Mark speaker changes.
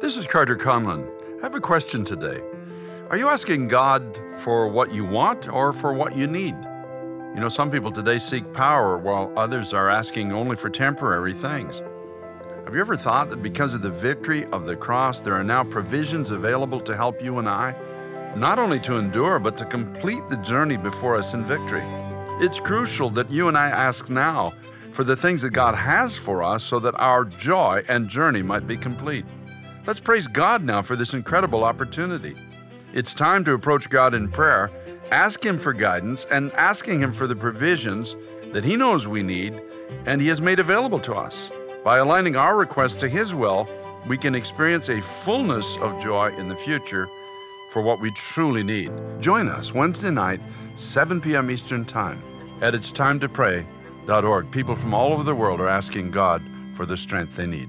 Speaker 1: This is Carter Conlon. I have a question today. Are you asking God for what you want or for what you need? You know, some people today seek power while others are asking only for temporary things. Have you ever thought that because of the victory of the cross, there are now provisions available to help you and I? Not only to endure, but to complete the journey before us in victory. It's crucial that you and I ask now for the things that God has for us so that our joy and journey might be complete. Let's praise God now for this incredible opportunity. It's time to approach God in prayer, ask Him for guidance, and asking Him for the provisions that He knows we need and He has made available to us. By aligning our request to His will, we can experience a fullness of joy in the future for what we truly need. Join us Wednesday night, 7 p.m. Eastern Time, at It's Time to Pray.org. People from all over the world are asking God for the strength they need.